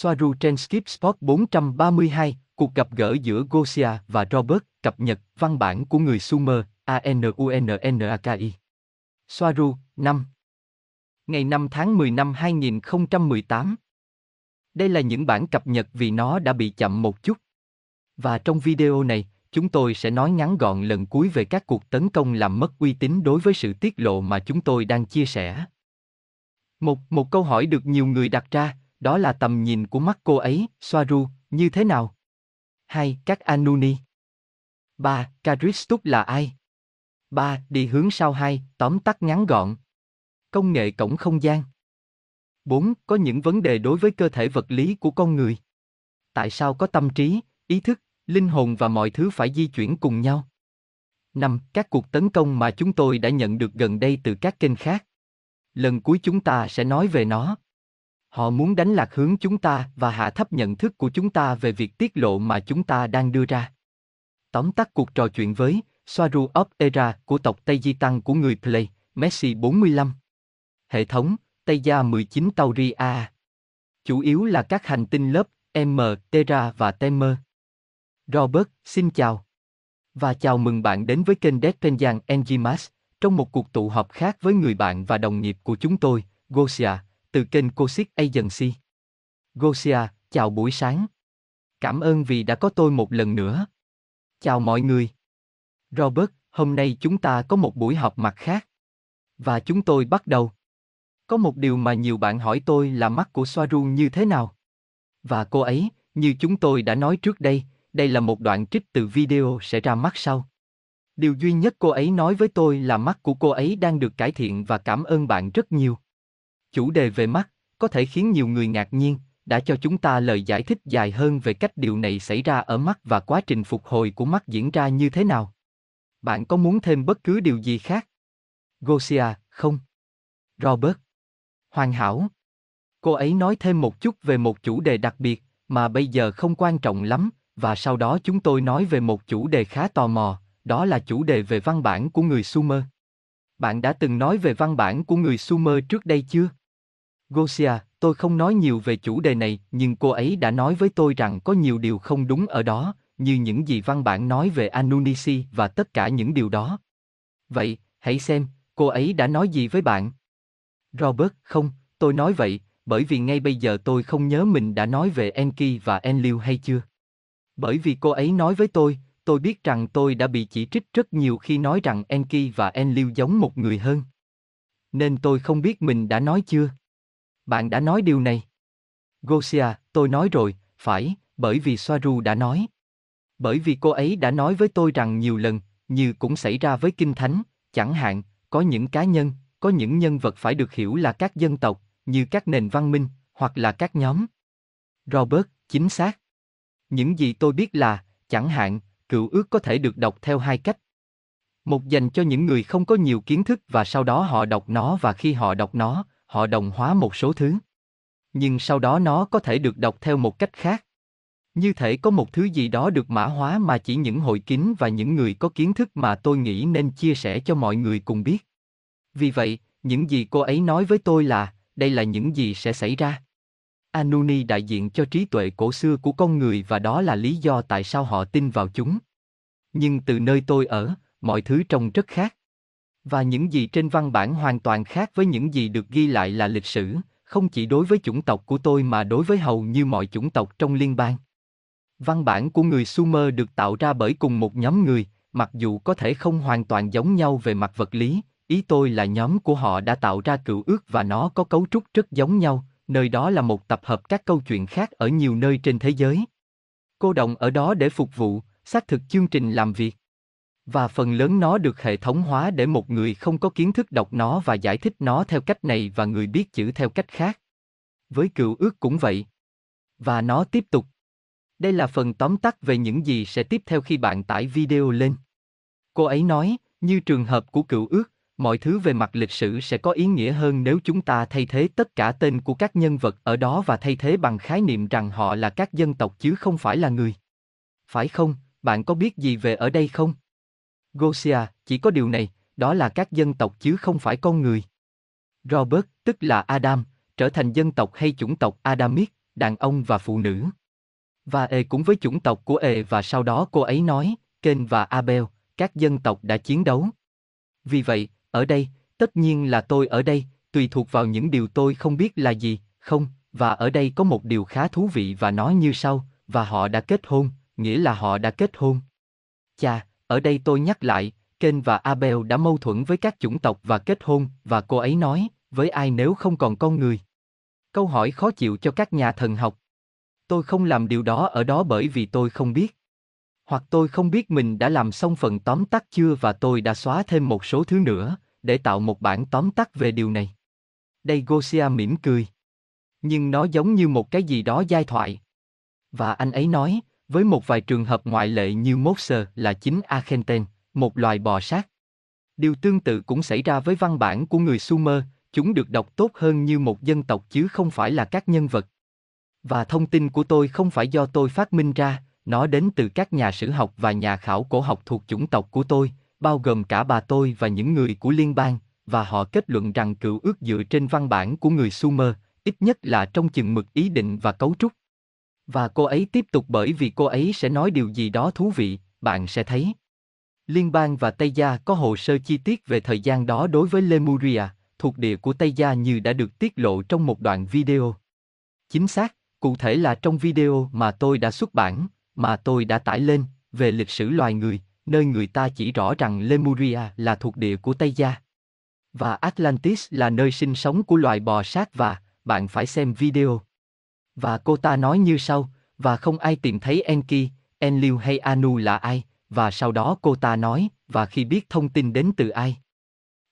Soaru trên Skip Sport 432, cuộc gặp gỡ giữa Gosia và Robert, cập nhật văn bản của người Sumer, ANUNNAKI. Soaru, 5. Ngày 5 tháng 10 năm 2018. Đây là những bản cập nhật vì nó đã bị chậm một chút. Và trong video này, chúng tôi sẽ nói ngắn gọn lần cuối về các cuộc tấn công làm mất uy tín đối với sự tiết lộ mà chúng tôi đang chia sẻ. Một, một câu hỏi được nhiều người đặt ra, đó là tầm nhìn của mắt cô ấy, Soaru, như thế nào? Hai, các Anuni. Ba, Karistuk là ai? Ba, đi hướng sau 2, tóm tắt ngắn gọn. Công nghệ cổng không gian. 4. Có những vấn đề đối với cơ thể vật lý của con người. Tại sao có tâm trí, ý thức, linh hồn và mọi thứ phải di chuyển cùng nhau? 5. Các cuộc tấn công mà chúng tôi đã nhận được gần đây từ các kênh khác. Lần cuối chúng ta sẽ nói về nó. Họ muốn đánh lạc hướng chúng ta và hạ thấp nhận thức của chúng ta về việc tiết lộ mà chúng ta đang đưa ra. Tóm tắt cuộc trò chuyện với Soaru of Era của tộc Tây Di Tăng của người Play, Messi 45. Hệ thống, Tây Gia 19 Tauri A. Chủ yếu là các hành tinh lớp M, Terra và Temer. Robert, xin chào. Và chào mừng bạn đến với kênh Deadpenjan Enzimas, trong một cuộc tụ họp khác với người bạn và đồng nghiệp của chúng tôi, Gosia, từ kênh Cosic Agency. Gosia, chào buổi sáng. Cảm ơn vì đã có tôi một lần nữa. Chào mọi người. Robert, hôm nay chúng ta có một buổi họp mặt khác. Và chúng tôi bắt đầu. Có một điều mà nhiều bạn hỏi tôi là mắt của Soarun như thế nào? Và cô ấy, như chúng tôi đã nói trước đây, đây là một đoạn trích từ video sẽ ra mắt sau. Điều duy nhất cô ấy nói với tôi là mắt của cô ấy đang được cải thiện và cảm ơn bạn rất nhiều. Chủ đề về mắt có thể khiến nhiều người ngạc nhiên, đã cho chúng ta lời giải thích dài hơn về cách điều này xảy ra ở mắt và quá trình phục hồi của mắt diễn ra như thế nào. Bạn có muốn thêm bất cứ điều gì khác? Gosia, không. Robert. Hoàn hảo. Cô ấy nói thêm một chút về một chủ đề đặc biệt, mà bây giờ không quan trọng lắm, và sau đó chúng tôi nói về một chủ đề khá tò mò, đó là chủ đề về văn bản của người Sumer. Bạn đã từng nói về văn bản của người Sumer trước đây chưa? Gosia, tôi không nói nhiều về chủ đề này, nhưng cô ấy đã nói với tôi rằng có nhiều điều không đúng ở đó, như những gì văn bản nói về Anunnaki và tất cả những điều đó. Vậy, hãy xem, cô ấy đã nói gì với bạn? Robert, không, tôi nói vậy, bởi vì ngay bây giờ tôi không nhớ mình đã nói về Enki và Enlil hay chưa. Bởi vì cô ấy nói với tôi, tôi biết rằng tôi đã bị chỉ trích rất nhiều khi nói rằng Enki và Enlil giống một người hơn. Nên tôi không biết mình đã nói chưa. Bạn đã nói điều này. Gosia, tôi nói rồi, phải, bởi vì Soaru đã nói. Bởi vì cô ấy đã nói với tôi rằng nhiều lần, như cũng xảy ra với Kinh Thánh, chẳng hạn, có những cá nhân, có những nhân vật phải được hiểu là các dân tộc, như các nền văn minh, hoặc là các nhóm. Robert, chính xác. Những gì tôi biết là, chẳng hạn, cựu ước có thể được đọc theo hai cách. Một dành cho những người không có nhiều kiến thức và sau đó họ đọc nó và khi họ đọc nó, họ đồng hóa một số thứ. Nhưng sau đó nó có thể được đọc theo một cách khác. Như thể có một thứ gì đó được mã hóa mà chỉ những hội kín và những người có kiến thức mà tôi nghĩ nên chia sẻ cho mọi người cùng biết. Vì vậy, những gì cô ấy nói với tôi là, đây là những gì sẽ xảy ra. Anuni đại diện cho trí tuệ cổ xưa của con người và đó là lý do tại sao họ tin vào chúng. Nhưng từ nơi tôi ở, mọi thứ trông rất khác. Và những gì trên văn bản hoàn toàn khác với những gì được ghi lại là lịch sử, không chỉ đối với chủng tộc của tôi mà đối với hầu như mọi chủng tộc trong liên bang. Văn bản của người Sumer được tạo ra bởi cùng một nhóm người, mặc dù có thể không hoàn toàn giống nhau về mặt vật lý, ý tôi là nhóm của họ đã tạo ra cựu ước và nó có cấu trúc rất giống nhau, nơi đó là một tập hợp các câu chuyện khác ở nhiều nơi trên thế giới. Cô đồng ở đó để phục vụ, xác thực chương trình làm việc. Và phần lớn nó được hệ thống hóa để một người không có kiến thức đọc nó và giải thích nó theo cách này và người biết chữ theo cách khác. Với cựu ước cũng vậy. Và nó tiếp tục. Đây là phần tóm tắt về những gì sẽ tiếp theo khi bạn tải video lên. Cô ấy nói, như trường hợp của cựu ước, mọi thứ về mặt lịch sử sẽ có ý nghĩa hơn nếu chúng ta thay thế tất cả tên của các nhân vật ở đó và thay thế bằng khái niệm rằng họ là các dân tộc chứ không phải là người. Phải không, bạn có biết gì về ở đây không? Gosia, chỉ có điều này, đó là các dân tộc chứ không phải con người. Robert, tức là Adam, trở thành dân tộc hay chủng tộc Adamic, đàn ông và phụ nữ. Và ê cũng với chủng tộc của ê và sau đó cô ấy nói, Kên và Abel, các dân tộc đã chiến đấu. Vì vậy, ở đây, tất nhiên là tôi ở đây, tùy thuộc vào những điều tôi không biết là gì, không, và ở đây có một điều khá thú vị và nói như sau, và họ đã kết hôn, nghĩa là họ đã kết hôn. Chà, ở đây tôi nhắc lại, Kênh và Abel đã mâu thuẫn với các chủng tộc và kết hôn, và cô ấy nói, với ai nếu không còn con người? Câu hỏi khó chịu cho các nhà thần học. Tôi không làm điều đó ở đó bởi vì tôi không biết. Hoặc tôi không biết mình đã làm xong phần tóm tắt chưa và tôi đã xóa thêm một số thứ nữa, để tạo một bản tóm tắt về điều này. Đây Gosia mỉm cười. Nhưng nó giống như một cái gì đó giai thoại. Và anh ấy nói, với một vài trường hợp ngoại lệ như Moser là chính Argentine, một loài bò sát. Điều tương tự cũng xảy ra với văn bản của người Sumer, chúng được đọc tốt hơn như một dân tộc chứ không phải là các nhân vật. Và thông tin của tôi không phải do tôi phát minh ra, nó đến từ các nhà sử học và nhà khảo cổ học thuộc chủng tộc của tôi, bao gồm cả bà tôi và những người của liên bang, và họ kết luận rằng cựu ước dựa trên văn bản của người Sumer, ít nhất là trong chừng mực ý định và cấu trúc. Và cô ấy tiếp tục bởi vì cô ấy sẽ nói điều gì đó thú vị, bạn sẽ thấy. Liên bang và Tây Gia có hồ sơ chi tiết về thời gian đó đối với Lemuria, thuộc địa của Tây Gia như đã được tiết lộ trong một đoạn video. Chính xác, cụ thể là trong video mà tôi đã xuất bản, mà tôi đã tải lên, về lịch sử loài người, nơi người ta chỉ rõ rằng Lemuria là thuộc địa của Tây Gia. Và Atlantis là nơi sinh sống của loài bò sát và, bạn phải xem video. Và cô ta nói như sau, và không ai tìm thấy Enki, Enlil hay Anu là ai, và sau đó cô ta nói, và khi biết thông tin đến từ ai.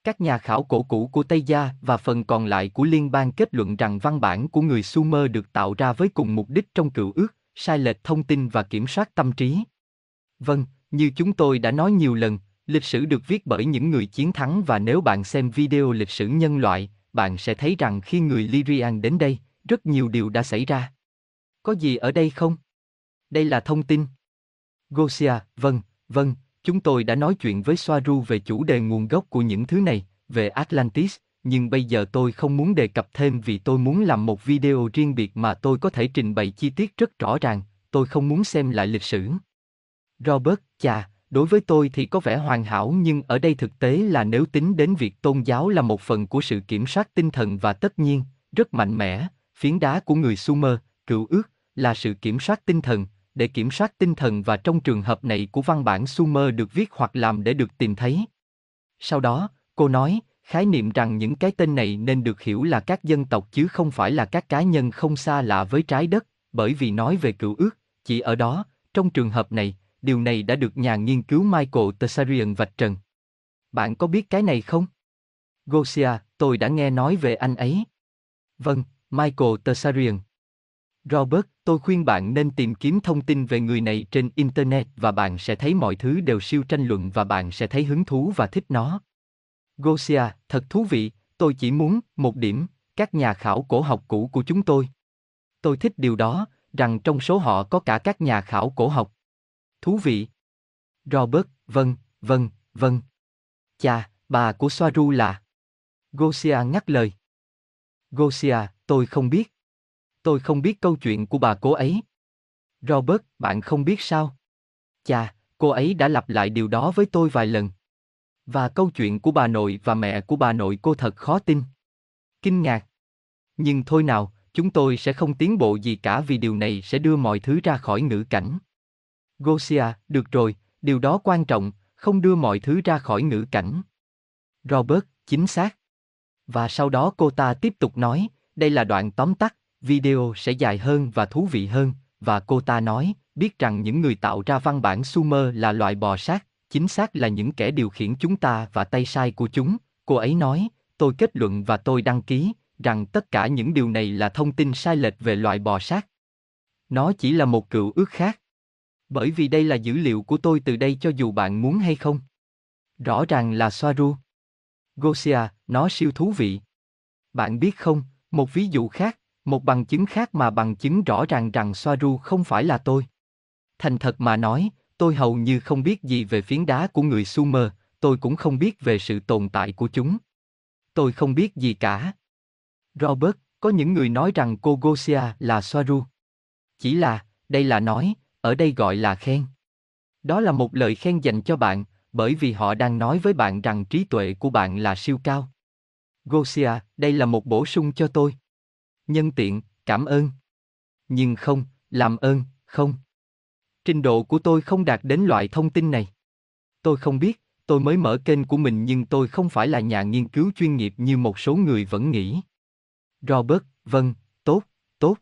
Các nhà khảo cổ cũ của Tây Gia và phần còn lại của liên bang kết luận rằng văn bản của người Sumer được tạo ra với cùng mục đích trong cựu ước, sai lệch thông tin và kiểm soát tâm trí. Vâng, như chúng tôi đã nói nhiều lần, lịch sử được viết bởi những người chiến thắng và nếu bạn xem video lịch sử nhân loại, bạn sẽ thấy rằng khi người Lyrian đến đây, rất nhiều điều đã xảy ra. Có gì ở đây không? Đây là thông tin. Gosia, vâng, vâng, chúng tôi đã nói chuyện với Soaru về chủ đề nguồn gốc của những thứ này, về Atlantis, nhưng bây giờ tôi không muốn đề cập thêm vì tôi muốn làm một video riêng biệt mà tôi có thể trình bày chi tiết rất rõ ràng, tôi không muốn xem lại lịch sử. Robert, chà, đối với tôi thì có vẻ hoàn hảo nhưng ở đây thực tế là nếu tính đến việc tôn giáo là một phần của sự kiểm soát tinh thần và tất nhiên, rất mạnh mẽ, phiến đá của người Sumer, cựu ước, là sự kiểm soát tinh thần, để kiểm soát tinh thần và trong trường hợp này của văn bản Sumer được viết hoặc làm để được tìm thấy. Sau đó, cô nói, khái niệm rằng những cái tên này nên được hiểu là các dân tộc chứ không phải là các cá nhân không xa lạ với trái đất, bởi vì nói về cựu ước, chỉ ở đó, trong trường hợp này, điều này đã được nhà nghiên cứu Michael Tessarian vạch trần. Bạn có biết cái này không? Gosia, tôi đã nghe nói về anh ấy. Vâng, Michael Tessarian. Robert, tôi khuyên bạn nên tìm kiếm thông tin về người này trên Internet và bạn sẽ thấy mọi thứ đều siêu tranh luận và bạn sẽ thấy hứng thú và thích nó. Gosia, thật thú vị, tôi chỉ muốn, một điểm, các nhà khảo cổ học cũ của chúng tôi. Tôi thích điều đó, rằng trong số họ có cả các nhà khảo cổ học. Thú vị. Robert, vâng, vâng, vâng. Chà, bà của Soaru là... Gosia ngắt lời. Gosia, tôi không biết. Tôi không biết câu chuyện của bà cố ấy. Robert, bạn không biết sao? Chà, cô ấy đã lặp lại điều đó với tôi vài lần. Và câu chuyện của bà nội và mẹ của bà nội cô thật khó tin. Kinh ngạc. Nhưng thôi nào, chúng tôi sẽ không tiến bộ gì cả vì điều này sẽ đưa mọi thứ ra khỏi ngữ cảnh. Gosia, được rồi, điều đó quan trọng, không đưa mọi thứ ra khỏi ngữ cảnh. Robert, chính xác. Và sau đó cô ta tiếp tục nói, đây là đoạn tóm tắt, video sẽ dài hơn và thú vị hơn, và cô ta nói, biết rằng những người tạo ra văn bản Sumer là loại bò sát, chính xác là những kẻ điều khiển chúng ta và tay sai của chúng, cô ấy nói, tôi kết luận và tôi đăng ký, rằng tất cả những điều này là thông tin sai lệch về loại bò sát. Nó chỉ là một cựu ước khác. Bởi vì đây là dữ liệu của tôi từ đây cho dù bạn muốn hay không. Rõ ràng là Soaru. Gosia, nó siêu thú vị. Bạn biết không, một ví dụ khác, một bằng chứng khác mà bằng chứng rõ ràng rằng Soaru không phải là tôi. Thành thật mà nói, tôi hầu như không biết gì về phiến đá của người Sumer, tôi cũng không biết về sự tồn tại của chúng. Tôi không biết gì cả. Robert, có những người nói rằng cô Gosia là Soaru. Chỉ là, đây là nói, ở đây gọi là khen. Đó là một lời khen dành cho bạn, bởi vì họ đang nói với bạn rằng trí tuệ của bạn là siêu cao. Gosia, đây là một bổ sung cho tôi. Nhân tiện, cảm ơn. Nhưng không, làm ơn, không. Trình độ của tôi không đạt đến loại thông tin này. Tôi không biết, tôi mới mở kênh của mình nhưng tôi không phải là nhà nghiên cứu chuyên nghiệp như một số người vẫn nghĩ. Robert, vâng, tốt, tốt.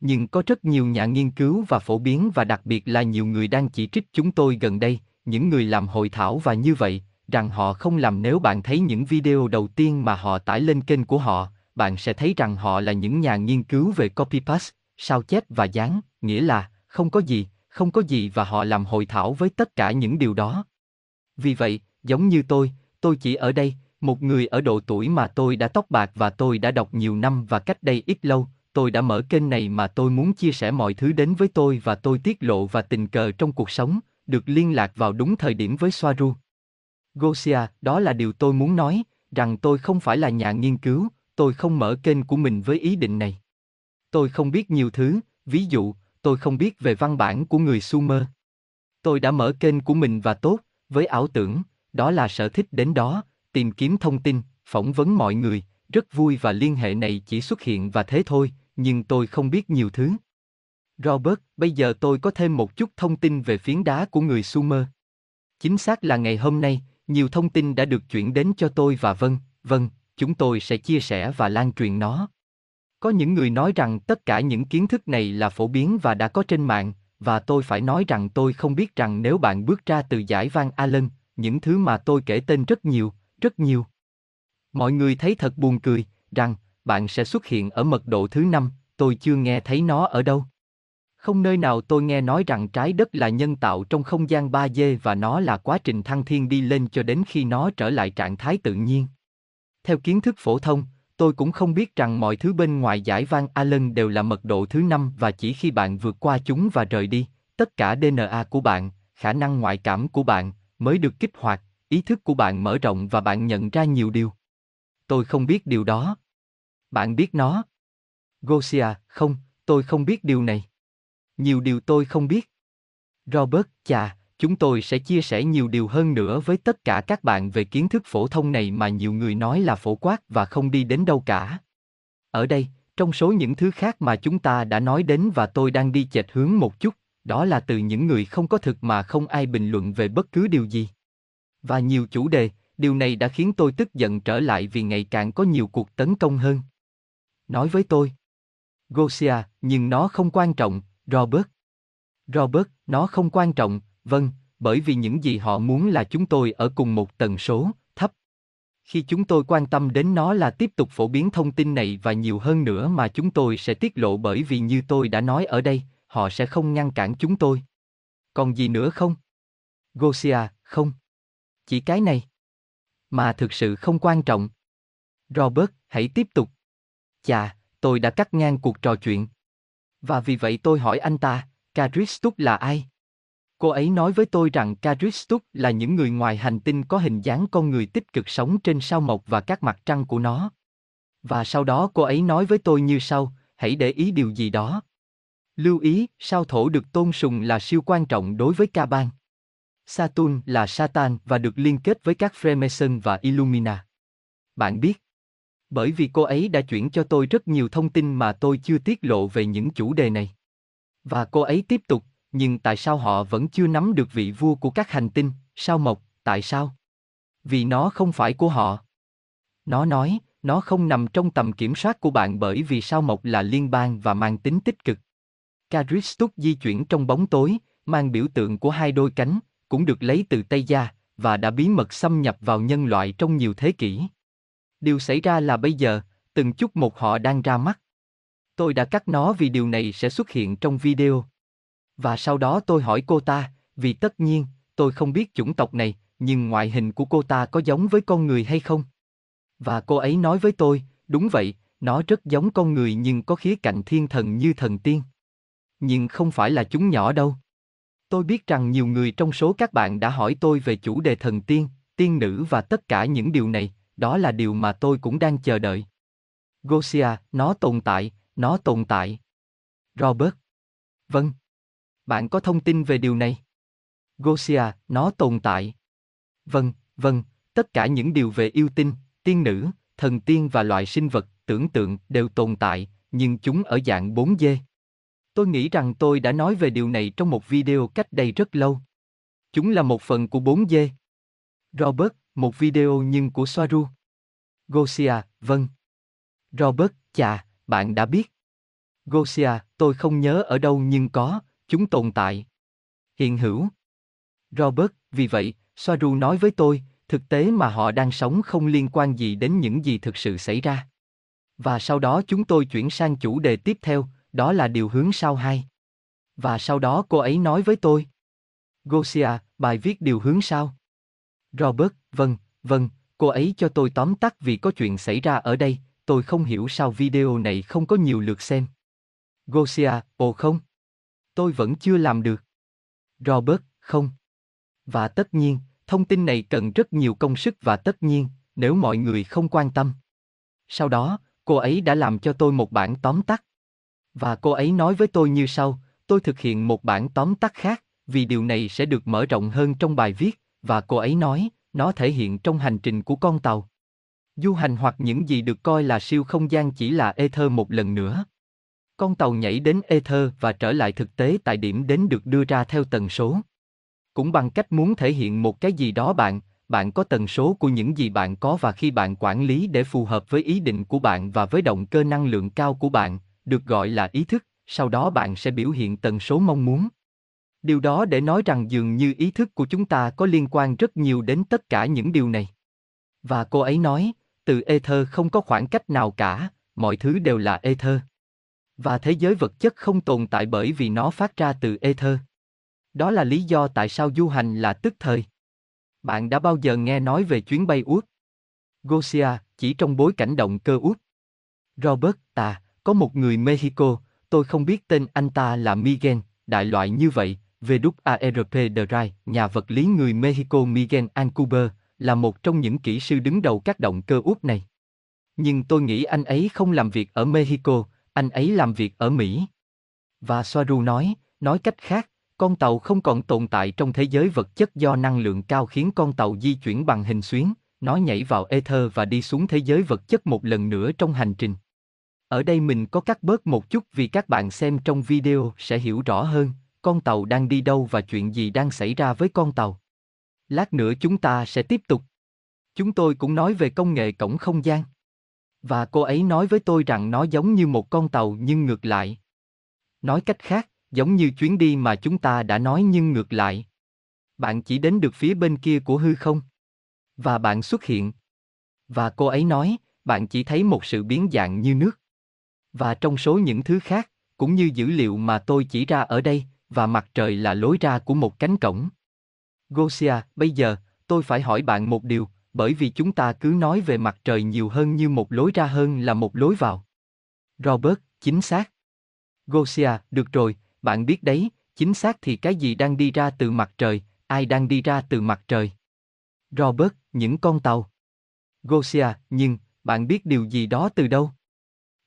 Nhưng có rất nhiều nhà nghiên cứu và phổ biến và đặc biệt là nhiều người đang chỉ trích chúng tôi gần đây, những người làm hội thảo và như vậy, rằng họ không làm nếu bạn thấy những video đầu tiên mà họ tải lên kênh của họ, bạn sẽ thấy rằng họ là những nhà nghiên cứu về copy paste, sao chép và dán, nghĩa là không có gì, không có gì và họ làm hội thảo với tất cả những điều đó. Vì vậy, giống như tôi, tôi chỉ ở đây, một người ở độ tuổi mà tôi đã tóc bạc và tôi đã đọc nhiều năm và cách đây ít lâu, tôi đã mở kênh này mà tôi muốn chia sẻ mọi thứ đến với tôi và tôi tiết lộ và tình cờ trong cuộc sống, được liên lạc vào đúng thời điểm với Soaru. Gosia, đó là điều tôi muốn nói, rằng tôi không phải là nhà nghiên cứu, tôi không mở kênh của mình với ý định này. Tôi không biết nhiều thứ, ví dụ, tôi không biết về văn bản của người Sumer. Tôi đã mở kênh của mình và tốt, với ảo tưởng, đó là sở thích đến đó, tìm kiếm thông tin, phỏng vấn mọi người, rất vui và liên hệ này chỉ xuất hiện và thế thôi, nhưng tôi không biết nhiều thứ. Robert, bây giờ tôi có thêm một chút thông tin về phiến đá của người Sumer. Chính xác là ngày hôm nay, nhiều thông tin đã được chuyển đến cho tôi và vâng, vâng, chúng tôi sẽ chia sẻ và lan truyền nó. Có những người nói rằng tất cả những kiến thức này là phổ biến và đã có trên mạng, và tôi phải nói rằng tôi không biết rằng nếu bạn bước ra từ giải Van Allen, những thứ mà tôi kể tên rất nhiều, rất nhiều. Mọi người thấy thật buồn cười, rằng, bạn sẽ xuất hiện ở mật độ thứ năm, tôi chưa nghe thấy nó ở đâu. Không nơi nào tôi nghe nói rằng trái đất là nhân tạo trong không gian 3D và nó là quá trình thăng thiên đi lên cho đến khi nó trở lại trạng thái tự nhiên. Theo kiến thức phổ thông, tôi cũng không biết rằng mọi thứ bên ngoài giải Van Allen đều là mật độ thứ năm và chỉ khi bạn vượt qua chúng và rời đi, tất cả DNA của bạn, khả năng ngoại cảm của bạn mới được kích hoạt, ý thức của bạn mở rộng và bạn nhận ra nhiều điều. Tôi không biết điều đó. Bạn biết nó. Gosia, không, tôi không biết điều này. Nhiều điều tôi không biết. Robert, chà, chúng tôi sẽ chia sẻ nhiều điều hơn nữa với tất cả các bạn về kiến thức phổ thông này mà nhiều người nói là phổ quát và không đi đến đâu cả. Ở đây, trong số những thứ khác mà chúng ta đã nói đến và tôi đang đi chệch hướng một chút, đó là từ những người không có thực mà không ai bình luận về bất cứ điều gì. Và nhiều chủ đề, điều này đã khiến tôi tức giận trở lại vì ngày càng có nhiều cuộc tấn công hơn. Nói với tôi. Gosia, nhưng nó không quan trọng, Robert. Robert, nó không quan trọng, vâng, bởi vì những gì họ muốn là chúng tôi ở cùng một tần số thấp. Khi chúng tôi quan tâm đến nó là tiếp tục phổ biến thông tin này và nhiều hơn nữa mà chúng tôi sẽ tiết lộ bởi vì như tôi đã nói ở đây, họ sẽ không ngăn cản chúng tôi. Còn gì nữa không? Gosia, không. Chỉ cái này. Mà thực sự không quan trọng. Robert, hãy tiếp tục. Chà, tôi đã cắt ngang cuộc trò chuyện. Và vì vậy tôi hỏi anh ta, Karistuk là ai? Cô ấy nói với tôi rằng Karistuk là những người ngoài hành tinh có hình dáng con người tích cực sống trên sao mộc và các mặt trăng của nó. Và sau đó cô ấy nói với tôi như sau, hãy để ý điều gì đó. Lưu ý, sao thổ được tôn sùng là siêu quan trọng đối với ca bang. Saturn là Satan và được liên kết với các Freemason và Illumina. Bạn biết. Bởi vì cô ấy đã chuyển cho tôi rất nhiều thông tin mà tôi chưa tiết lộ về những chủ đề này. Và cô ấy tiếp tục, nhưng tại sao họ vẫn chưa nắm được vị vua của các hành tinh, sao mộc, tại sao? Vì nó không phải của họ. Nó nói, nó không nằm trong tầm kiểm soát của bạn bởi vì sao mộc là liên bang và mang tính tích cực. Caristus di chuyển trong bóng tối, mang biểu tượng của hai đôi cánh, cũng được lấy từ Tây Gia, và đã bí mật xâm nhập vào nhân loại trong nhiều thế kỷ. Điều xảy ra là bây giờ, từng chút một họ đang ra mắt. Tôi đã cắt nó vì điều này sẽ xuất hiện trong video. Và sau đó tôi hỏi cô ta, vì tất nhiên, tôi không biết chủng tộc này, nhưng ngoại hình của cô ta có giống với con người hay không? Và cô ấy nói với tôi, đúng vậy, nó rất giống con người nhưng có khía cạnh thiên thần như thần tiên. Nhưng không phải là chúng nhỏ đâu. Tôi biết rằng nhiều người trong số các bạn đã hỏi tôi về chủ đề thần tiên, tiên nữ và tất cả những điều này, đó là điều mà tôi cũng đang chờ đợi. Gosia, nó tồn tại, nó tồn tại. Robert. Vâng. Bạn có thông tin về điều này? Gosia, nó tồn tại. Vâng, vâng, tất cả những điều về yêu tinh, tiên nữ, thần tiên và loại sinh vật, tưởng tượng đều tồn tại, nhưng chúng ở dạng 4D. Tôi nghĩ rằng tôi đã nói về điều này trong một video cách đây rất lâu. Chúng là một phần của 4D. Robert, một video nhưng của Soaru. Gosia, vâng. Robert, chà, bạn đã biết. Gosia, tôi không nhớ ở đâu nhưng có, chúng tồn tại. Hiện hữu. Robert, vì vậy, Soaru nói với tôi, thực tế mà họ đang sống không liên quan gì đến những gì thực sự xảy ra. Và sau đó chúng tôi chuyển sang chủ đề tiếp theo, đó là điều hướng sau hai. Và sau đó cô ấy nói với tôi. Gosia, bài viết điều hướng sau. Robert, vâng, vâng, cô ấy cho tôi tóm tắt vì có chuyện xảy ra ở đây, tôi không hiểu sao video này không có nhiều lượt xem. Gosia, ồ không? Tôi vẫn chưa làm được. Robert, không. Và tất nhiên, thông tin này cần rất nhiều công sức và tất nhiên, nếu mọi người không quan tâm. Sau đó, cô ấy đã làm cho tôi một bản tóm tắt. Và cô ấy nói với tôi như sau, tôi thực hiện một bản tóm tắt khác, vì điều này sẽ được mở rộng hơn trong bài viết, và cô ấy nói, nó thể hiện trong hành trình của con tàu. Du hành hoặc những gì được coi là siêu không gian chỉ là ether một lần nữa. Con tàu nhảy đến ether và trở lại thực tế tại điểm đến được đưa ra theo tần số. Cũng bằng cách muốn thể hiện một cái gì đó bạn, bạn có tần số của những gì bạn có và khi bạn quản lý để phù hợp với ý định của bạn và với động cơ năng lượng cao của bạn, được gọi là ý thức, sau đó bạn sẽ biểu hiện tần số mong muốn. Điều đó để nói rằng dường như ý thức của chúng ta có liên quan rất nhiều đến tất cả những điều này. Và cô ấy nói, từ ether không có khoảng cách nào cả, mọi thứ đều là ether. Và thế giới vật chất không tồn tại bởi vì nó phát ra từ ether. Đó là lý do tại sao du hành là tức thời. Bạn đã bao giờ nghe nói về chuyến bay út? Gosia, chỉ trong bối cảnh động cơ út. Robert, ta, có một người Mexico, tôi không biết tên anh ta là Miguel, đại loại như vậy, VWARP de Rai, nhà vật lý người Mexico Miguel Ancuber, là một trong những kỹ sư đứng đầu các động cơ út này. Nhưng tôi nghĩ anh ấy không làm việc ở Mexico, anh ấy làm việc ở Mỹ. Và Soaru nói, nói cách khác, con tàu không còn tồn tại trong thế giới vật chất do năng lượng cao khiến con tàu di chuyển bằng hình xuyến, nó nhảy vào ether và đi xuống thế giới vật chất một lần nữa trong hành trình. Ở đây mình có cắt bớt một chút vì các bạn xem trong video sẽ hiểu rõ hơn, con tàu đang đi đâu và chuyện gì đang xảy ra với con tàu. Lát nữa chúng ta sẽ tiếp tục. Chúng tôi cũng nói về công nghệ cổng không gian. Và cô ấy nói với tôi rằng nó giống như một con tàu nhưng ngược lại. Nói cách khác, giống như chuyến đi mà chúng ta đã nói nhưng ngược lại. Bạn chỉ đến được phía bên kia của hư không. Và bạn xuất hiện. Và cô ấy nói, bạn chỉ thấy một sự biến dạng như nước. Và trong số những thứ khác, cũng như dữ liệu mà tôi chỉ ra ở đây, và mặt trời là lối ra của một cánh cổng. Gosia, bây giờ, tôi phải hỏi bạn một điều, bởi vì chúng ta cứ nói về mặt trời nhiều hơn như một lối ra hơn là một lối vào. Robert, chính xác. Gosia, được rồi, bạn biết đấy, chính xác thì cái gì đang đi ra từ mặt trời, ai đang đi ra từ mặt trời? Robert, những con tàu. Gosia, nhưng, bạn biết điều gì đó từ đâu?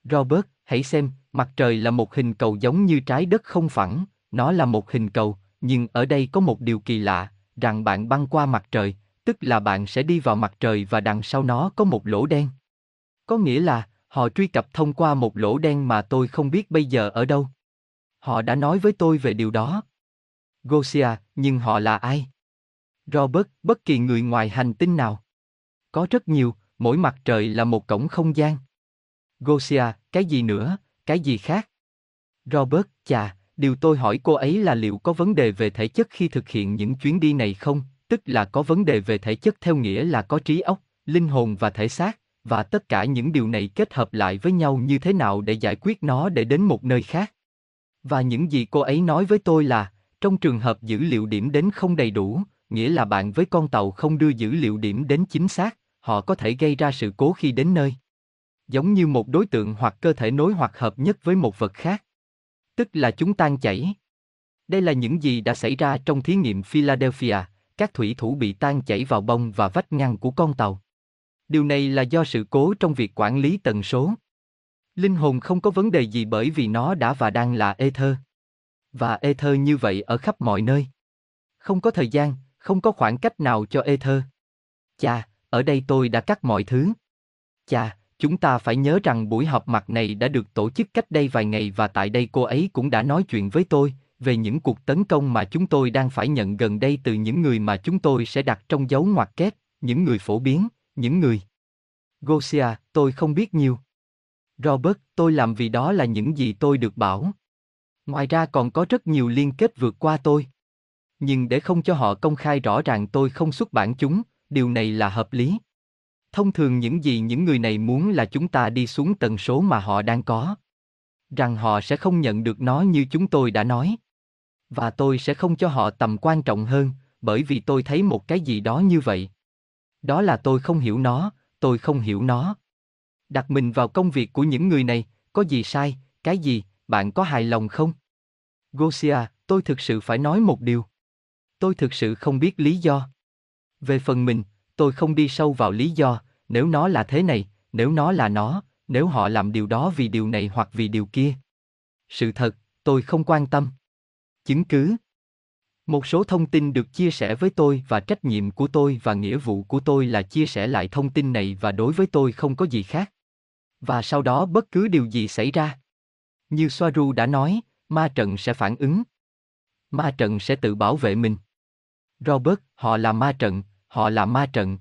Robert, hãy xem, mặt trời là một hình cầu giống như trái đất không phẳng, nó là một hình cầu, nhưng ở đây có một điều kỳ lạ, rằng bạn băng qua mặt trời, tức là bạn sẽ đi vào mặt trời và đằng sau nó có một lỗ đen. Có nghĩa là, họ truy cập thông qua một lỗ đen mà tôi không biết bây giờ ở đâu. Họ đã nói với tôi về điều đó. Gosia, nhưng họ là ai? Robert, bất kỳ người ngoài hành tinh nào. Có rất nhiều, mỗi mặt trời là một cổng không gian. Gosia, cái gì nữa, cái gì khác? Robert, chà, điều tôi hỏi cô ấy là liệu có vấn đề về thể chất khi thực hiện những chuyến đi này không, tức là có vấn đề về thể chất theo nghĩa là có trí óc, linh hồn và thể xác, và tất cả những điều này kết hợp lại với nhau như thế nào để giải quyết nó để đến một nơi khác. Và những gì cô ấy nói với tôi là, trong trường hợp dữ liệu điểm đến không đầy đủ, nghĩa là bạn với con tàu không đưa dữ liệu điểm đến chính xác, họ có thể gây ra sự cố khi đến nơi. Giống như một đối tượng hoặc cơ thể nối hoặc hợp nhất với một vật khác. Tức là chúng tan chảy. Đây là những gì đã xảy ra trong thí nghiệm Philadelphia, các thủy thủ bị tan chảy vào bông và vách ngăn của con tàu. Điều này là do sự cố trong việc quản lý tần số. Linh hồn không có vấn đề gì bởi vì nó đã và đang là ether. Và ether như vậy ở khắp mọi nơi. Không có thời gian, không có khoảng cách nào cho ether. Chà, ở đây tôi đã cắt mọi thứ. Chà, chúng ta phải nhớ rằng buổi họp mặt này đã được tổ chức cách đây vài ngày và tại đây cô ấy cũng đã nói chuyện với tôi về những cuộc tấn công mà chúng tôi đang phải nhận gần đây từ những người mà chúng tôi sẽ đặt trong dấu ngoặc kép, những người phổ biến, những người. Gosia, tôi không biết nhiều. Robert, tôi làm vì đó là những gì tôi được bảo. Ngoài ra còn có rất nhiều liên kết vượt qua tôi. Nhưng để không cho họ công khai rõ ràng tôi không xuất bản chúng, điều này là hợp lý. Thông thường những gì những người này muốn là chúng ta đi xuống tần số mà họ đang có. Rằng họ sẽ không nhận được nó như chúng tôi đã nói. Và tôi sẽ không cho họ tầm quan trọng hơn, bởi vì tôi thấy một cái gì đó như vậy. Đó là tôi không hiểu nó, tôi không hiểu nó. Đặt mình vào công việc của những người này, có gì sai, cái gì, bạn có hài lòng không? Gosia, tôi thực sự phải nói một điều. Tôi thực sự không biết lý do. Về phần mình, tôi không đi sâu vào lý do, nếu nó là thế này, nếu nó là nó, nếu họ làm điều đó vì điều này hoặc vì điều kia. Sự thật, tôi không quan tâm. Chứng cứ. Một số thông tin được chia sẻ với tôi và trách nhiệm của tôi và nghĩa vụ của tôi là chia sẻ lại thông tin này và đối với tôi không có gì khác. Và sau đó bất cứ điều gì xảy ra. Như Soaru đã nói, ma trận sẽ phản ứng. Ma trận sẽ tự bảo vệ mình. Robert, họ là ma trận, họ là ma trận.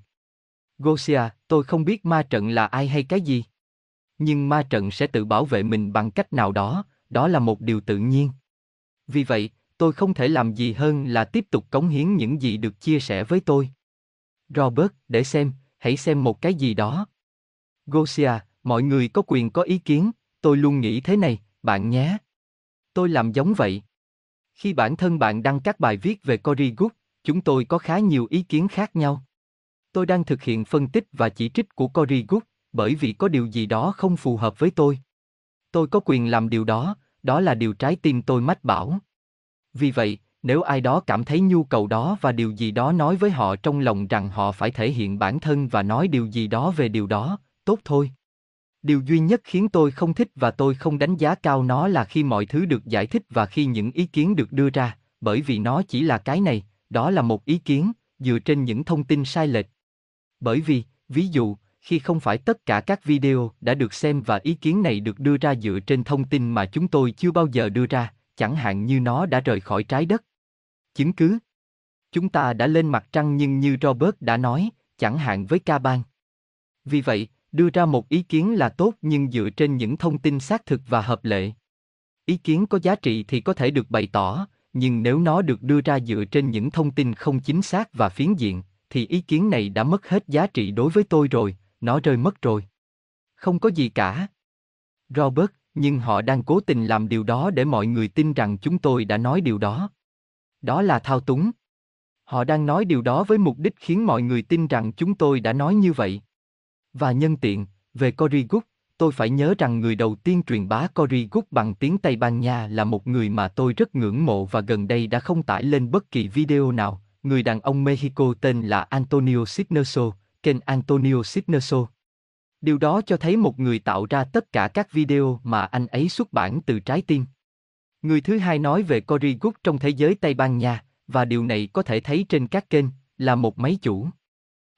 Gosia, tôi không biết ma trận là ai hay cái gì. Nhưng ma trận sẽ tự bảo vệ mình bằng cách nào đó, đó là một điều tự nhiên. Vì vậy, tôi không thể làm gì hơn là tiếp tục cống hiến những gì được chia sẻ với tôi. Robert, để xem, hãy xem một cái gì đó. Gosia, mọi người có quyền có ý kiến, tôi luôn nghĩ thế này, bạn nhé. Tôi làm giống vậy. Khi bản thân bạn đăng các bài viết về Cory Good, chúng tôi có khá nhiều ý kiến khác nhau. Tôi đang thực hiện phân tích và chỉ trích của Cory Good, bởi vì có điều gì đó không phù hợp với tôi. Tôi có quyền làm điều đó, đó là điều trái tim tôi mách bảo. Vì vậy, nếu ai đó cảm thấy nhu cầu đó và điều gì đó nói với họ trong lòng rằng họ phải thể hiện bản thân và nói điều gì đó về điều đó, tốt thôi. Điều duy nhất khiến tôi không thích và tôi không đánh giá cao nó là khi mọi thứ được giải thích và khi những ý kiến được đưa ra, bởi vì nó chỉ là cái này, đó là một ý kiến, dựa trên những thông tin sai lệch. Bởi vì, ví dụ, khi không phải tất cả các video đã được xem và ý kiến này được đưa ra dựa trên thông tin mà chúng tôi chưa bao giờ đưa ra, chẳng hạn như nó đã rời khỏi trái đất. Chứng cứ Chúng ta đã lên mặt trăng nhưng như Robert đã nói, chẳng hạn với ca bang. Vì vậy, đưa ra một ý kiến là tốt nhưng dựa trên những thông tin xác thực và hợp lệ. Ý kiến có giá trị thì có thể được bày tỏ, nhưng nếu nó được đưa ra dựa trên những thông tin không chính xác và phiến diện, thì ý kiến này đã mất hết giá trị đối với tôi rồi, nó rơi mất rồi. Không có gì cả. Robert, nhưng họ đang cố tình làm điều đó để mọi người tin rằng chúng tôi đã nói điều đó. Đó là thao túng. Họ đang nói điều đó với mục đích khiến mọi người tin rằng chúng tôi đã nói như vậy. Và nhân tiện, về Cory Good, tôi phải nhớ rằng người đầu tiên truyền bá Cory Good bằng tiếng Tây Ban Nha là một người mà tôi rất ngưỡng mộ và gần đây đã không tải lên bất kỳ video nào, người đàn ông Mexico tên là Antonio Cisneros, kênh Antonio Cisneros. Điều đó cho thấy một người tạo ra tất cả các video mà anh ấy xuất bản từ trái tim. Người thứ hai nói về Cory Good trong thế giới Tây Ban Nha, và điều này có thể thấy trên các kênh, là một máy chủ.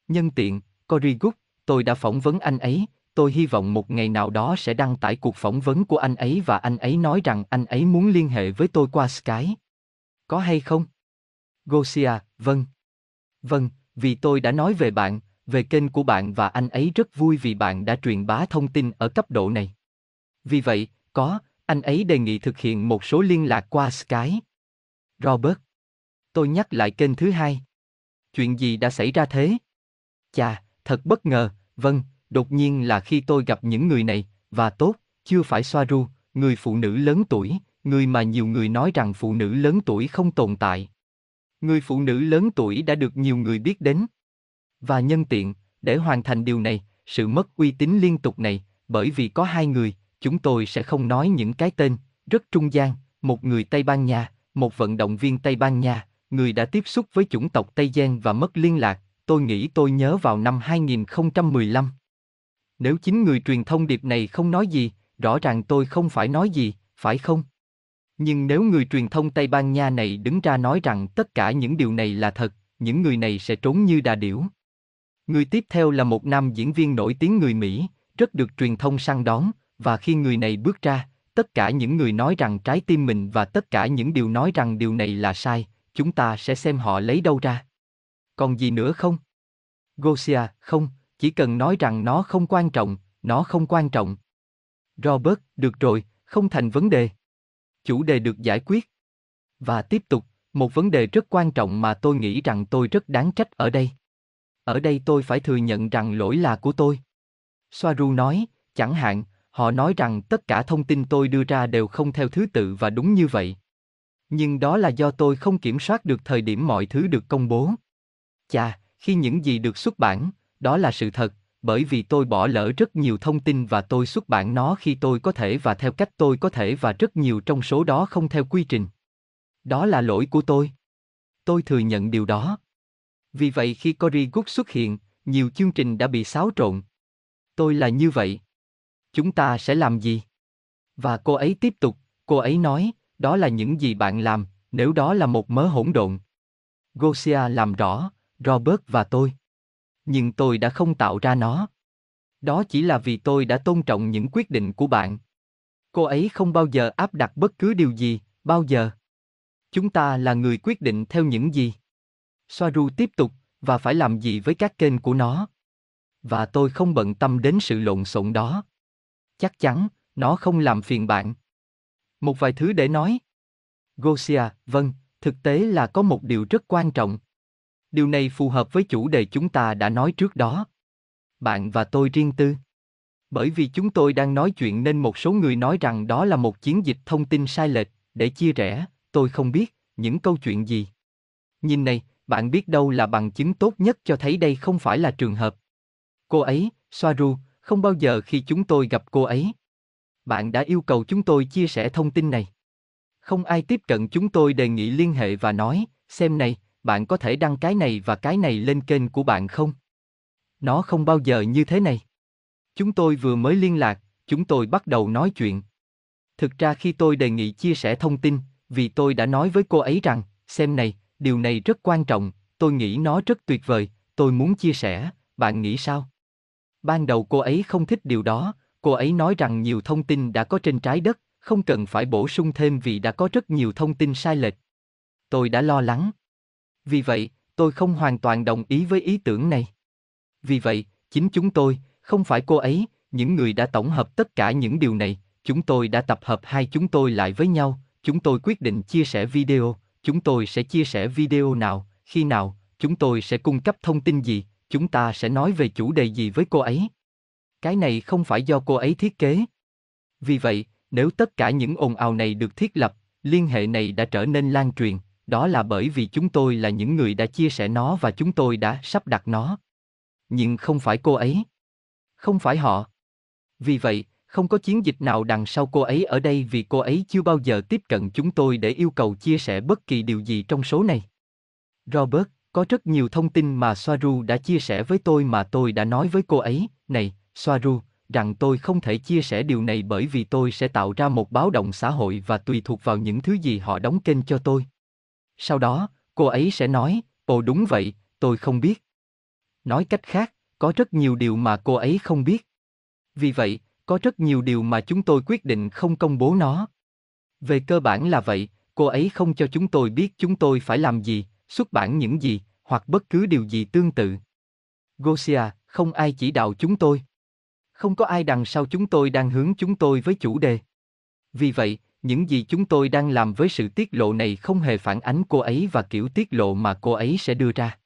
Nhân tiện, Cory Good, tôi đã phỏng vấn anh ấy, tôi hy vọng một ngày nào đó sẽ đăng tải cuộc phỏng vấn của anh ấy và anh ấy nói rằng anh ấy muốn liên hệ với tôi qua Skype. Có hay không? Gosia, vâng. Vâng, vì tôi đã nói về bạn, về kênh của bạn và anh ấy rất vui vì bạn đã truyền bá thông tin ở cấp độ này. Vì vậy, có, anh ấy đề nghị thực hiện một số liên lạc qua Skype. Robert. Tôi nhắc lại kênh thứ hai. Chuyện gì đã xảy ra thế? Chà, thật bất ngờ, vâng, đột nhiên là khi tôi gặp những người này, và tốt, chưa phải xoa ru, người phụ nữ lớn tuổi, người mà nhiều người nói rằng phụ nữ lớn tuổi không tồn tại. Người phụ nữ lớn tuổi đã được nhiều người biết đến. Và nhân tiện, để hoàn thành điều này, sự mất uy tín liên tục này, bởi vì có hai người, chúng tôi sẽ không nói những cái tên, rất trung gian, một người Tây Ban Nha, một vận động viên Tây Ban Nha, người đã tiếp xúc với chủng tộc Tây Gen và mất liên lạc, tôi nghĩ tôi nhớ vào năm 2015. Nếu chính người truyền thông điệp này không nói gì, rõ ràng tôi không phải nói gì, phải không? Nhưng nếu người truyền thông Tây Ban Nha này đứng ra nói rằng tất cả những điều này là thật, những người này sẽ trốn như đà điểu. Người tiếp theo là một nam diễn viên nổi tiếng người Mỹ, rất được truyền thông săn đón, và khi người này bước ra, tất cả những người nói rằng trái tim mình và tất cả những điều nói rằng điều này là sai, chúng ta sẽ xem họ lấy đâu ra. Còn gì nữa không? Gosia, không, chỉ cần nói rằng nó không quan trọng, nó không quan trọng. Robert, được rồi, không thành vấn đề. Chủ đề được giải quyết. Và tiếp tục, một vấn đề rất quan trọng mà tôi nghĩ rằng tôi rất đáng trách ở đây. Ở đây tôi phải thừa nhận rằng lỗi là của tôi. Soaru nói, chẳng hạn, họ nói rằng tất cả thông tin tôi đưa ra đều không theo thứ tự và đúng như vậy. Nhưng đó là do tôi không kiểm soát được thời điểm mọi thứ được công bố. Chà, khi những gì được xuất bản, đó là sự thật, bởi vì tôi bỏ lỡ rất nhiều thông tin và tôi xuất bản nó khi tôi có thể và theo cách tôi có thể và rất nhiều trong số đó không theo quy trình. Đó là lỗi của tôi. Tôi thừa nhận điều đó. Vì vậy khi Cory Good xuất hiện, nhiều chương trình đã bị xáo trộn. Tôi là như vậy. Chúng ta sẽ làm gì? Và cô ấy tiếp tục, cô ấy nói, đó là những gì bạn làm, nếu đó là một mớ hỗn độn. Gosia làm rõ, Robert và tôi. Nhưng tôi đã không tạo ra nó. Đó chỉ là vì tôi đã tôn trọng những quyết định của bạn. Cô ấy không bao giờ áp đặt bất cứ điều gì, bao giờ. Chúng ta là người quyết định theo những gì. Soaru tiếp tục, và phải làm gì với các kênh của nó. Và tôi không bận tâm đến sự lộn xộn đó. Chắc chắn, nó không làm phiền bạn. Một vài thứ để nói. Gosia, vâng, thực tế là có một điều rất quan trọng. Điều này phù hợp với chủ đề chúng ta đã nói trước đó. Bạn và tôi riêng tư. Bởi vì chúng tôi đang nói chuyện nên một số người nói rằng đó là một chiến dịch thông tin sai lệch, để chia rẽ, tôi không biết, những câu chuyện gì. Nhìn này, bạn biết đâu là bằng chứng tốt nhất cho thấy đây không phải là trường hợp. Cô ấy, Soaru, không bao giờ khi chúng tôi gặp cô ấy. Bạn đã yêu cầu chúng tôi chia sẻ thông tin này. Không ai tiếp cận chúng tôi đề nghị liên hệ và nói, xem này, bạn có thể đăng cái này và cái này lên kênh của bạn không? Nó không bao giờ như thế này. Chúng tôi vừa mới liên lạc, chúng tôi bắt đầu nói chuyện. Thực ra khi tôi đề nghị chia sẻ thông tin, vì tôi đã nói với cô ấy rằng, xem này, điều này rất quan trọng, tôi nghĩ nó rất tuyệt vời, tôi muốn chia sẻ, bạn nghĩ sao? Ban đầu cô ấy không thích điều đó, cô ấy nói rằng nhiều thông tin đã có trên trái đất, không cần phải bổ sung thêm vì đã có rất nhiều thông tin sai lệch. Tôi đã lo lắng. Vì vậy, tôi không hoàn toàn đồng ý với ý tưởng này. Vì vậy, chính chúng tôi, không phải cô ấy, những người đã tổng hợp tất cả những điều này, chúng tôi đã tập hợp hai chúng tôi lại với nhau, chúng tôi quyết định chia sẻ video, chúng tôi sẽ chia sẻ video nào, khi nào, chúng tôi sẽ cung cấp thông tin gì, chúng ta sẽ nói về chủ đề gì với cô ấy. Cái này không phải do cô ấy thiết kế. Vì vậy, nếu tất cả những ồn ào này được thiết lập, liên hệ này đã trở nên lan truyền, đó là bởi vì chúng tôi là những người đã chia sẻ nó và chúng tôi đã sắp đặt nó. Nhưng không phải cô ấy. Không phải họ. Vì vậy, không có chiến dịch nào đằng sau cô ấy ở đây vì cô ấy chưa bao giờ tiếp cận chúng tôi để yêu cầu chia sẻ bất kỳ điều gì trong số này. Robert, có rất nhiều thông tin mà Soaru đã chia sẻ với tôi mà tôi đã nói với cô ấy, này, Soaru, rằng tôi không thể chia sẻ điều này bởi vì tôi sẽ tạo ra một báo động xã hội và tùy thuộc vào những thứ gì họ đóng kênh cho tôi. Sau đó, cô ấy sẽ nói, ồ đúng vậy, tôi không biết. Nói cách khác, có rất nhiều điều mà cô ấy không biết. Vì vậy, có rất nhiều điều mà chúng tôi quyết định không công bố nó. Về cơ bản là vậy, cô ấy không cho chúng tôi biết chúng tôi phải làm gì, xuất bản những gì, hoặc bất cứ điều gì tương tự. Gosia, không ai chỉ đạo chúng tôi. Không có ai đằng sau chúng tôi đang hướng chúng tôi với chủ đề. Vì vậy, những gì chúng tôi đang làm với sự tiết lộ này không hề phản ánh cô ấy và kiểu tiết lộ mà cô ấy sẽ đưa ra.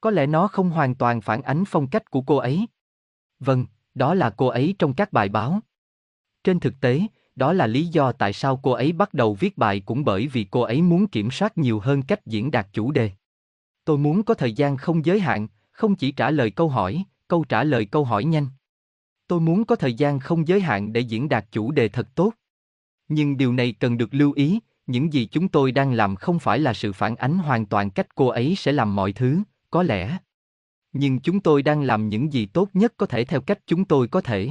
Có lẽ nó không hoàn toàn phản ánh phong cách của cô ấy. Vâng, đó là cô ấy trong các bài báo. Trên thực tế, đó là lý do tại sao cô ấy bắt đầu viết bài cũng bởi vì cô ấy muốn kiểm soát nhiều hơn cách diễn đạt chủ đề. Tôi muốn có thời gian không giới hạn, không chỉ trả lời câu hỏi, câu trả lời câu hỏi nhanh. Tôi muốn có thời gian không giới hạn để diễn đạt chủ đề thật tốt. Nhưng điều này cần được lưu ý, những gì chúng tôi đang làm không phải là sự phản ánh hoàn toàn cách cô ấy sẽ làm mọi thứ, có lẽ. Nhưng chúng tôi đang làm những gì tốt nhất có thể theo cách chúng tôi có thể.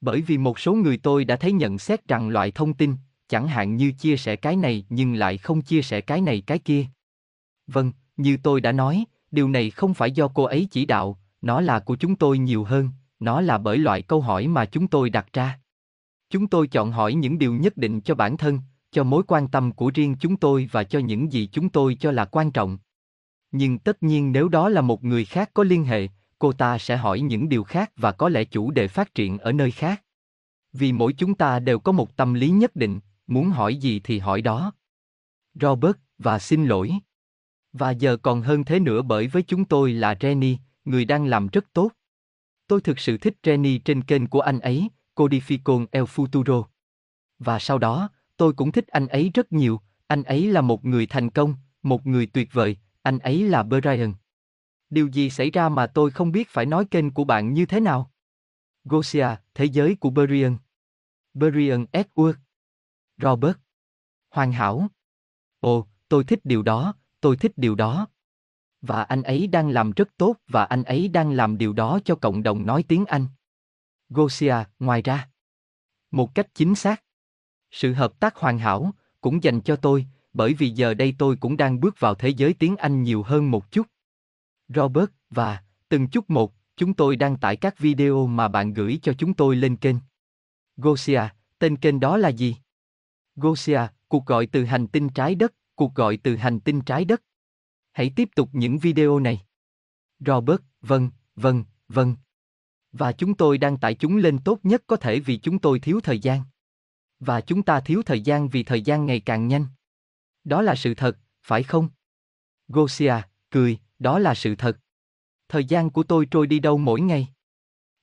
Bởi vì một số người tôi đã thấy nhận xét rằng loại thông tin, chẳng hạn như chia sẻ cái này nhưng lại không chia sẻ cái này cái kia. Vâng, như tôi đã nói, điều này không phải do cô ấy chỉ đạo, nó là của chúng tôi nhiều hơn, nó là bởi loại câu hỏi mà chúng tôi đặt ra. Chúng tôi chọn hỏi những điều nhất định cho bản thân, cho mối quan tâm của riêng chúng tôi và cho những gì chúng tôi cho là quan trọng. Nhưng tất nhiên nếu đó là một người khác có liên hệ, cô ta sẽ hỏi những điều khác và có lẽ chủ đề phát triển ở nơi khác. Vì mỗi chúng ta đều có một tâm lý nhất định, muốn hỏi gì thì hỏi đó. Robert, và xin lỗi. Và giờ còn hơn thế nữa bởi với chúng tôi là Jenny, người đang làm rất tốt. Tôi thực sự thích Jenny trên kênh của anh ấy, Codificon El Futuro. Và sau đó, tôi cũng thích anh ấy rất nhiều, anh ấy là một người thành công, một người tuyệt vời, anh ấy là Brian. Điều gì xảy ra mà tôi không biết phải nói kênh của bạn như thế nào? Gosia, thế giới của Brian. Brian Edward. Robert. Hoàn hảo. Ồ, tôi thích điều đó, tôi thích điều đó. Và anh ấy đang làm rất tốt và anh ấy đang làm điều đó cho cộng đồng nói tiếng Anh. Gosia, ngoài ra. Một cách chính xác. Sự hợp tác hoàn hảo, cũng dành cho tôi, bởi vì giờ đây tôi cũng đang bước vào thế giới tiếng Anh nhiều hơn một chút. Robert, và, từng chút một, chúng tôi đăng tải các video mà bạn gửi cho chúng tôi lên kênh. Gosia, tên kênh đó là gì? Gosia, cuộc gọi từ hành tinh trái đất, cuộc gọi từ hành tinh trái đất. Hãy tiếp tục những video này. Robert, vâng, vâng, vâng. Và chúng tôi đang tải chúng lên tốt nhất có thể vì chúng tôi thiếu thời gian. Và chúng ta thiếu thời gian vì thời gian ngày càng nhanh. Đó là sự thật, phải không? Gosia, cười, đó là sự thật. Thời gian của tôi trôi đi đâu mỗi ngày?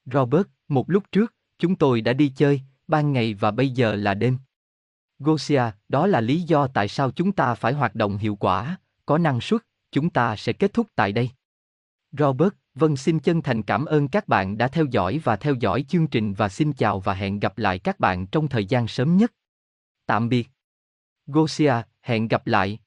Robert, một lúc trước, chúng tôi đã đi chơi, ban ngày và bây giờ là đêm. Gosia, đó là lý do tại sao chúng ta phải hoạt động hiệu quả, có năng suất, chúng ta sẽ kết thúc tại đây. Robert, vâng xin chân thành cảm ơn các bạn đã theo dõi và theo dõi chương trình và xin chào và hẹn gặp lại các bạn trong thời gian sớm nhất. Tạm biệt. Gosia, hẹn gặp lại.